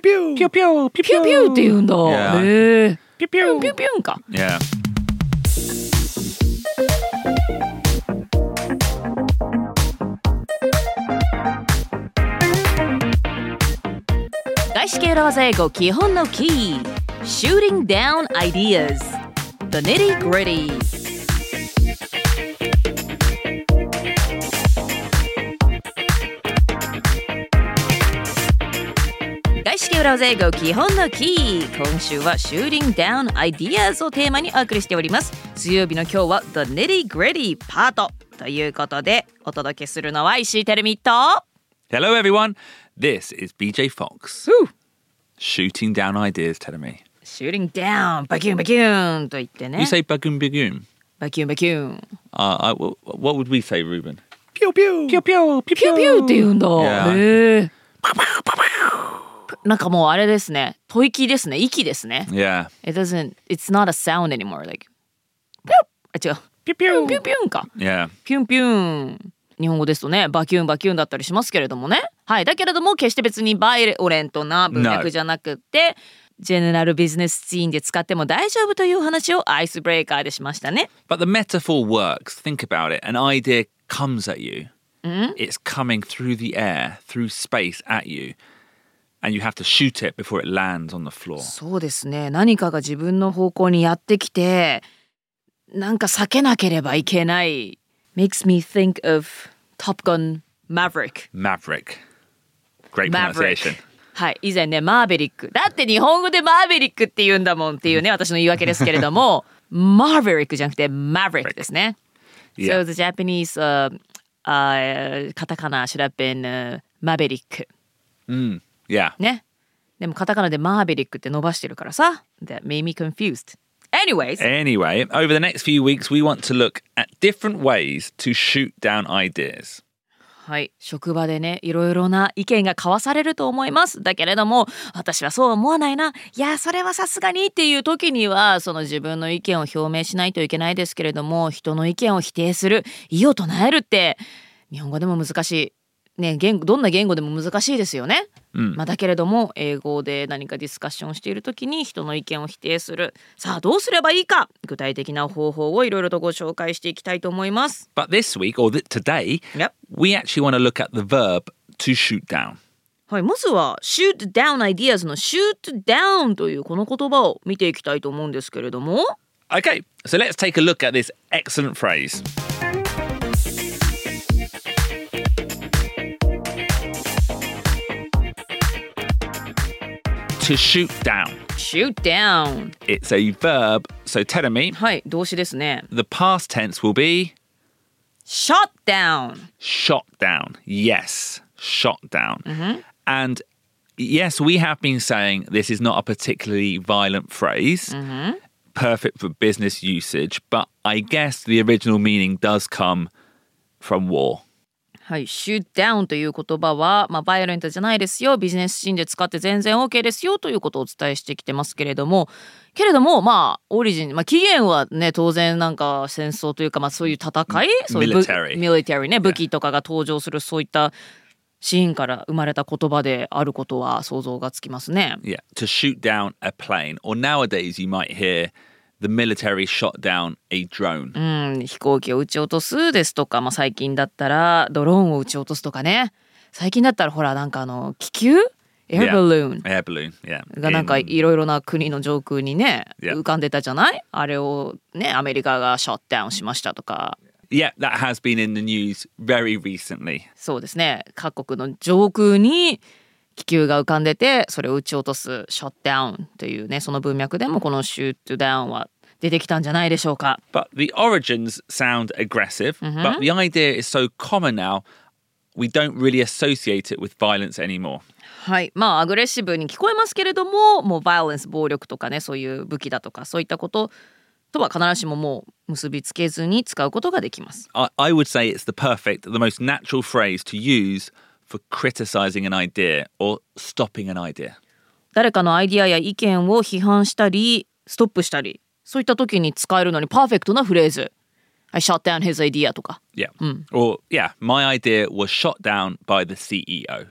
ューピューピューピューピューピューピューって言うんだ。 Yeah. へえ。ピューピューピューピューンか。 Yeah. 外資系裏技英語基本のキー Shooting down ideas The nitty gritty 外資系裏技英語基本のキー今週は Shooting down ideas をテーマにお送りしております水曜日の今日は The nitty gritty パートということでお届けするのは石井てるみと Hello, everyone. This is BJ Fox. Shooting down ideas, Terumi. Shooting down バキュンバキュンと言ってね You say バキュンバキュン. バキュンバキュン Uh, I, wh- what would we say, Ruben? ピューピューピューピューピピューピューって言うんだ.へえなんかもうあれですね。吐息ですね。息ですね。Yeah. It doesn't it's not a sound anymore. Like ピュッあ違う。ピューピューピュンピュンか。Yeah. ピュンピュン日本語ですとねバキュンバキュンだったりしますけれどもね。はい。だけれども決して別にバイオレントな文脈じゃなくってジェネラルビジネスシーンで使っても大丈夫という話をアイスブレイカーでしましたね。But the metaphor works. Think about it. An idea comes at you, it's coming through the air, through space at you, and you have to shoot it before it lands on the floor. そうですね何かが自分の方向にやってきてなんか避けなければいけない makes me think of Top Gun Maverick Maverick. Great Maverick pronunciation. はい以前ねマーベリックだって日本語でマーベリックって言うんだもんっていうね私の言い訳ですけれどもマーベリックじゃなくてマーベリックですね Yeah. So the Japanese uh, uh, カタカナ should have been、uh, マーベリック Yeah. ね。でもカタカナでマーベリックって伸ばしてるからさ。That made me confused. Anyways. Anyway, over the next few weeks, we want to look at different ways to shoot down ideas. はい。職場でねいろいろな意見が交わされると思います。だけれども私はそう思わないな。いやそれはさすがにっていう時にはその自分の意見を表明しないといけないですけれども人の意見を否定する。異を唱えるって日本語でも難しいね言語どんな言語でも難しいですよね、まあ、だけれども英語で何かディスカッションしている時に人の意見を否定するさあどうすればいいか具体的な方法をいろいろとご紹介していきたいと思います But this week, or today, Yep. we actually want to look at the verb to shoot down. はい、まずは shoot down ideas の shoot down というこの言葉を見ていきたいと思うんですけれども Okay, so let's take a look at this excellent phrase. To shoot down. shoot down It's a verb, so tell me, はい動詞ですね the past tense will be shot down shot down. Yes, shot down. And yes, we have been saying this is not a particularly violent phrase, perfect for business usage, but I guess the original meaning does come from war. はい、shoot down という言葉は、まあ、バイオレントじゃないですよビジネスシーンで使って全然 OK ですよということをお伝えしてきてますけれどもけれどもまあオリジン、まあ、起源はね当然なんか戦争というか、まあ、そういう戦いそういうミリタリーね武器とかが登場するそういったシーンから生まれた言葉であることは想像がつきますね。Yeah, to shoot down a plane. Or nowadays, you might hear the military shot down a drone. うん、飛行機を撃ち落とすですとか、まあ、最近だったらドローンを撃ち落とすとかね最近だったらほらなんかあの気球？エア Yeah. Air balloon, yeah. がなんかいろいろな国の上空にね Yeah. 浮かんでたじゃない？あれをねアメリカがショットダウンしましたとか yeah, that has been in the news very recently. そうですね各国の上空に気球が浮かんでてそれを撃ち落とすショットダウンというねその文脈でもこのシュートダウンは出てきたんじゃないでしょうか。But the origins sound aggressive, but the idea is so common now, we don't really associate it with violence anymore. はいまあアグレッシブに聞こえますけれどももうバイオレンス暴力とかねそういう武器だとかそういったこととは必ずしももう結びつけずに使うことができます。I, I would say it's the perfect, the most natural phrase to use for criticizing an idea or stopping an idea. 誰かのアイディアや意見を批判したりストップしたりそういった時に使えるのにパーフェクトなフレーズ I shot down his idea とか Yeah. Or, yeah, my idea was shot down by the E CEO.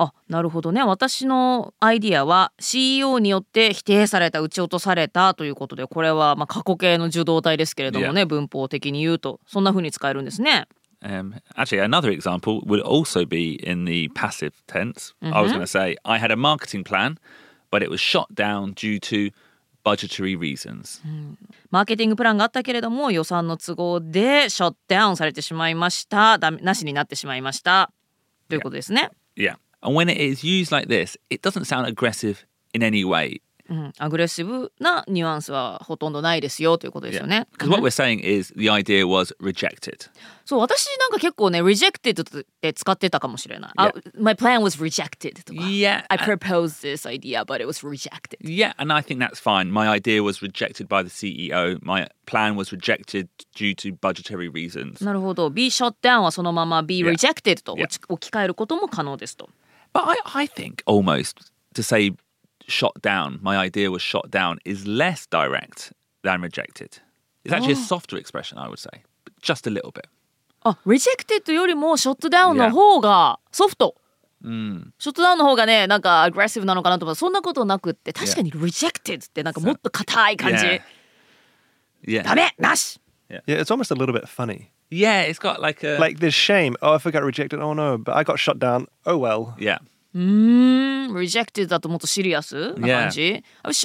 あなるほどね私のアイディアは CEO によって否定された撃ち落とされたということでこれはまあ過去形の受動体ですけれどもね、文法的に言うとそんな風に使えるんですね。Um, actually, another example would also be in the passive tense. I was going to say, I had a marketing plan, but it was shot down due to budgetary reasons. マーケティングプランがあったけれども予算の都合でショットダウンされてしまいましたダメなしになってしまいましたということですね。 Yeah. And when it is used like this, it doesn't sound aggressive in any way. うん、アグレッシブなニュアンスはほとんどないですよということですよね。Because what we're saying is the idea was rejected. そう私なんか結構ね rejected って使ってたかもしれない。あ My plan was rejected とか。Yeah. I proposed this idea but it was rejected. Yeah, and I think that's fine. My idea was rejected by the CEO. My plan was rejected due to budgetary reasons. なるほど。be shot down はそのまま be Yeah. rejected と Yeah. 置き換えることも可能ですと。But I, I think almost to say shot down, my idea was shot down, is less direct than rejected. It's actually a softer expression, I would say, but just a little bit. あ rejected よりもショットダウンの方がソフト。ショットダウンの方がねなんかアグレッシブなのかなと思うそんなことなくって確かに rejected ってなんかもっと硬い感じ。 Yeah. Yeah. ダメなし Yeah, it's almost a little bit funny. Yeah, it's got like a Like there's shame. Oh, if I got rejected, oh no, but I got shut down. Oh well. yeah. Mm, rejected だともっとシリアスな感じ。Yeah.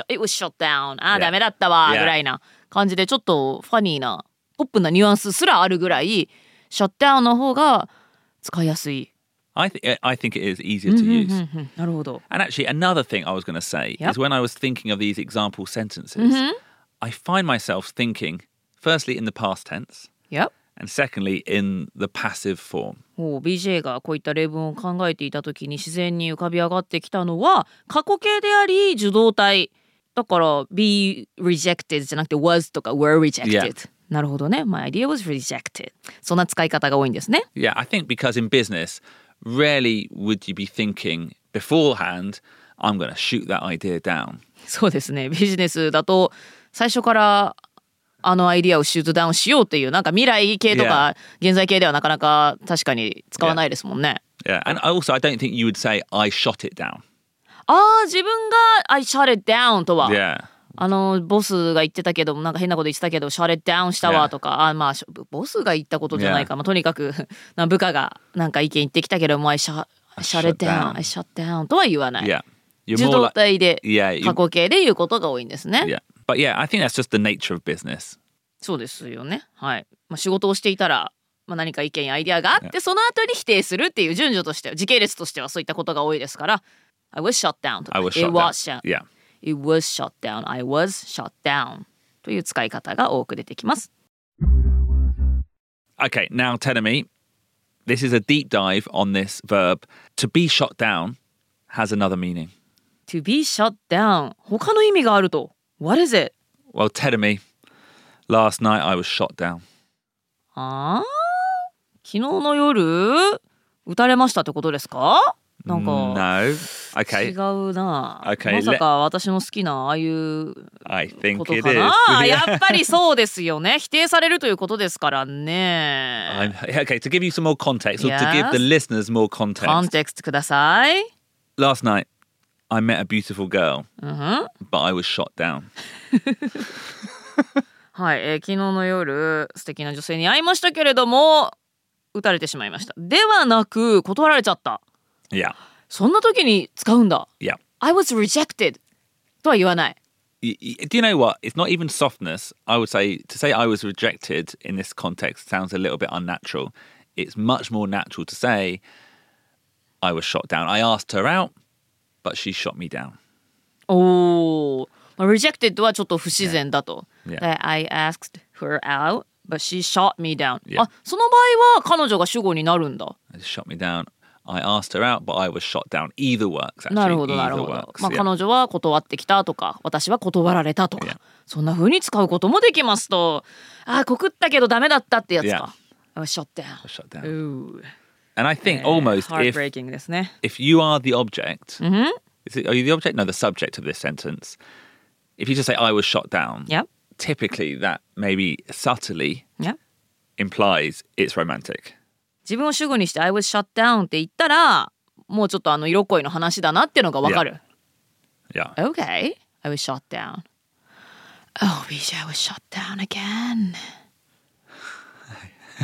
It was shut down. あ、yeah. ダメだったわ、ぐらいな感じで、ちょっとファニーな、ポップなニュアンスすらあるぐらい、シャットダウンの方が使いやすい。I think I think it is easier to use. Mm-hmm, mm-hmm, mm-hmm. and actually, another thing I was going to say yep. is when I was thinking of these example sentences, mm-hmm. I find myself thinking firstly in the past tense, yep, and secondly in the passive form. もう BJ がこういった例文を考えていた時に自然に浮かび上がってきたのは過去形であり受動体だから be rejected じゃなくて was とか were rejected. なるほどね My idea was rejected そんな使い方が多いんですね Yeah, I think because in business, rarely would you be thinking beforehand, I'm to shoot that idea down. そうですねビジネスだと最初からあのアイディアをシュートダウンしようっていうなんか未来系とか現在系ではなかなか確かに使わないですもんね。Yeah, and also, I don't think you would say, I shot it down. ああ自分が「I shut it down」とは、Yeah. あのボスが言ってたけどなんか変なこと言ってたけど「shut it down」したわとか、あまあしボスが言ったことじゃないか、まあ、とにかく な部下がなんか意見言ってきたけども「I shut, I shut it down」down I shut down」とは言わない。受動体で過去形で言うことが多いんですね。But yeah, I think that's just the nature of business. そうですよね。はい。まあ、仕事をしていたら、まあ、何か意見やアイデアがあって、その後に否定するっていう順序としては、時系列としてはそういったことが多いですから、I was shut down とか I was was down. shut Yeah. It was shut down. I was shut down という使い方が多く出てきます。Okay, now Tenemy, this is a deep dive on this verb. To be shot down has another meaning. To be shut down 他の意味があると。What is it? Well, Tenemy, last night I was shot down. あー昨日の夜撃たれましたってことですかなんか No. 違 Okay, うな。Okay, まさか私の好きなああいう I こ think と it か is. なやっぱりそうですよね否定されるということですからね I'm, okay, to give you some more context, or to give Yes. the listeners more context. コンテクストください Last night, I met a beautiful girl, うんふん but I was shot down. はい、えー昨日の夜素敵な女性に会いましたけれども撃たれてしまいましたではなく断られちゃった Yeah, そんな時に使うんだ yeah. I was rejected とは言わない Y- y- Do you know what? It's not even softness. I would say to say I was rejected in this context sounds a little bit unnatural. It's much more natural to say I was shot down. I asked her out, But she shot me down. おお、まあ、rejected はちょっと不自然だと。Yeah. That I asked her out, but she shot me down. Yeah. あ、その場合は彼女が主語になるんだ。She shot me down. I asked her out, but I was shot down. Either works. Actually, なるほどなるほど。まあ yeah. 彼女は断ってきたとか、私は断られたとか Yeah.、そんな風に使うこともできますと、あ、告ったけどダメだったってやつか。I was shot down. Shot down. うー And I think almost if heartbreaking ですね。 if you are the object, is it, are you the object? No, the subject of this sentence. If you just say I was shot down, Yep. typically that maybe subtly Yep. implies it's romantic. 自分を主語にして I was shut down って言ったら、 もうちょっとあの色恋の話だなっていうのがわかる。 Yeah. Okay, I was shot down. Oh, BJ, I was shot down again.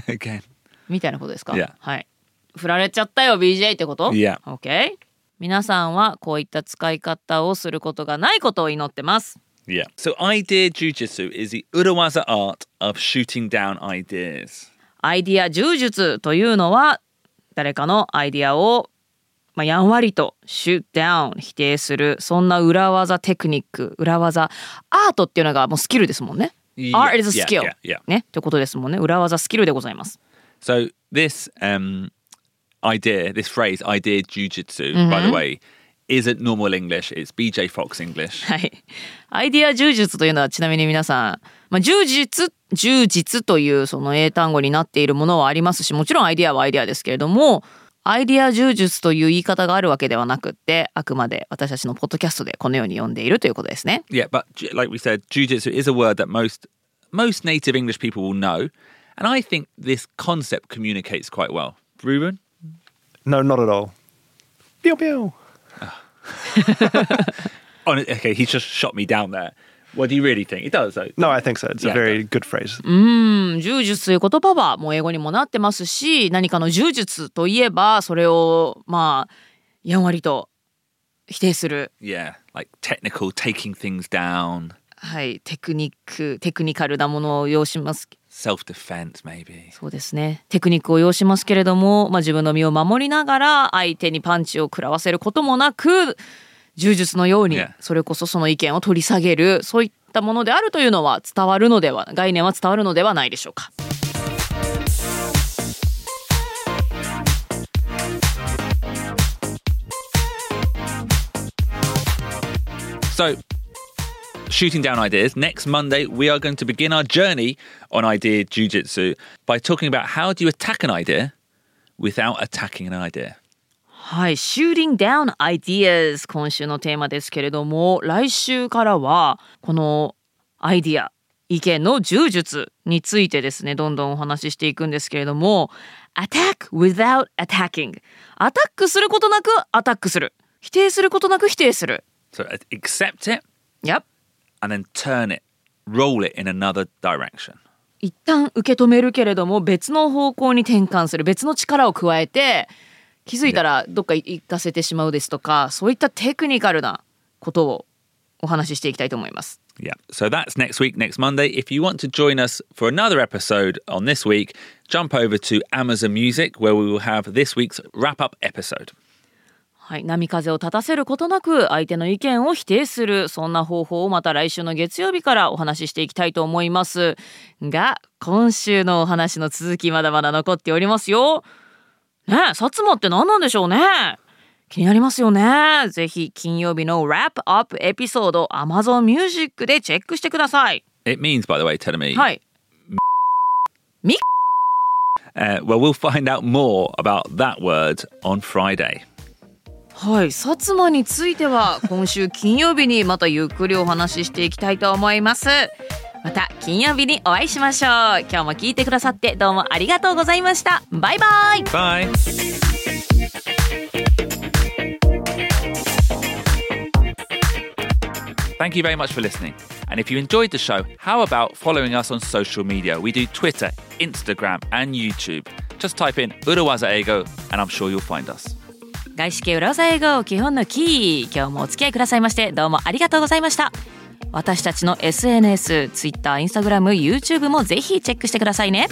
Again. みたいなことですか Yeah. はい。 振られちゃったよ BJ ってこと？Yeah. ?OK。皆さんはこういった使い方をすることがないことを祈ってます。Yeah. So idea jujitsu is the urawaza art of shooting down ideas. アイディア柔術というのは誰かのアイディアを、まあ、やんわりとシュートダウン否定するそんな裏技テクニック裏技アートっていうのがもうスキルですもんね。Yeah, Art is a yeah, skill. yeah, yeah. ねってことですもんね。裏技スキルでございます。So this um, idea, this phrase, idea jujitsu, by the way, isn't normal English. It's BJ Fox English. はい。アイディア柔術というのはちなみに皆さん、まあ、柔術、柔術というその英単語になっているものはありますし、もちろんアイディアはアイディアですけれども、アイディア柔術という言い方があるわけではなくって、あくまで私たちのポッドキャストでこのように呼んでいるということですね。Yeah, but like we said, jujitsu is a word that most most native English people will know, and I think this concept communicates quite well. Ruben? No, not at all. Pew pew. Oh, no, okay, he just shot me down there. What do you really think? It does, though. No, I think so. It's Yeah, a very good phrase. うん柔術という言葉はもう英語にもなってますし何かの柔術といえばそれをまあやんわりと否定する Yeah, like technical, taking things down, はいテクニックテクニカルなものを要します.そうですねテクニックを要しますけれども、まあ、自分の身を守りながら相手にパンチを食らわせることもなく柔術のように.それこそその意見を取り下げるそういったものであるというのは伝わるのでは概念は伝わるのではないでしょうか。So, shooting down ideas. Next Monday, we are going to begin our journey on idea jujitsu by talking about how do you attack an idea without attacking an idea. はい、Shooting Down Ideas 今週のテーマですけれども来週からはこのアイディア意見の柔術についてですねどんどんお話ししていくんですけれども Attack without attacking アタックすることなくアタックする否定することなく否定する So, uh, accept it Yep and then turn it, roll it in another direction. 一旦受け止めるけれども別の方向に転換する別の力を加えて気づいたらどっか行かせてしまうですとかそういったテクニカルなことをお話ししていきたいと思います。Yeah. So that's next week, next Monday. If you want to join us for another episode on this week, jump over to Amazon Music where we will have this week's wrap up episode. はい、波風を立たせることなく相手の意見を否定するそんな方法をまた来週の月曜日からお話ししていきたいと思います。が今週のお話の続きまだまだ残っておりますよ。ねえ薩摩って何なんでしょうね。気になりますよね。ぜひ金曜日の Wrap Up エピソード Amazon Music でチェックしてください。It means, by the way, Telemi. はい、Uh, well, we'll find out more about that word on Friday. はい、薩摩については今週金曜日にまたゆっくりお話ししていきたいと思いますまた金曜日にお会いしましょう今日も聞いてくださってどうもありがとうございましたバイバイ Bye. Thank you very much for listening. And if you enjoyed the show, how about following us on social media? We do Twitter, Instagram, and YouTube. Just type in Urawaza Ego, and I'm sure you'll find us. 外資系裏技英語基本のキー今日もお付き合いくださいましてどうもありがとうございました。私たちの SNS、Twitter、Instagram、YouTube もぜひチェックしてくださいね。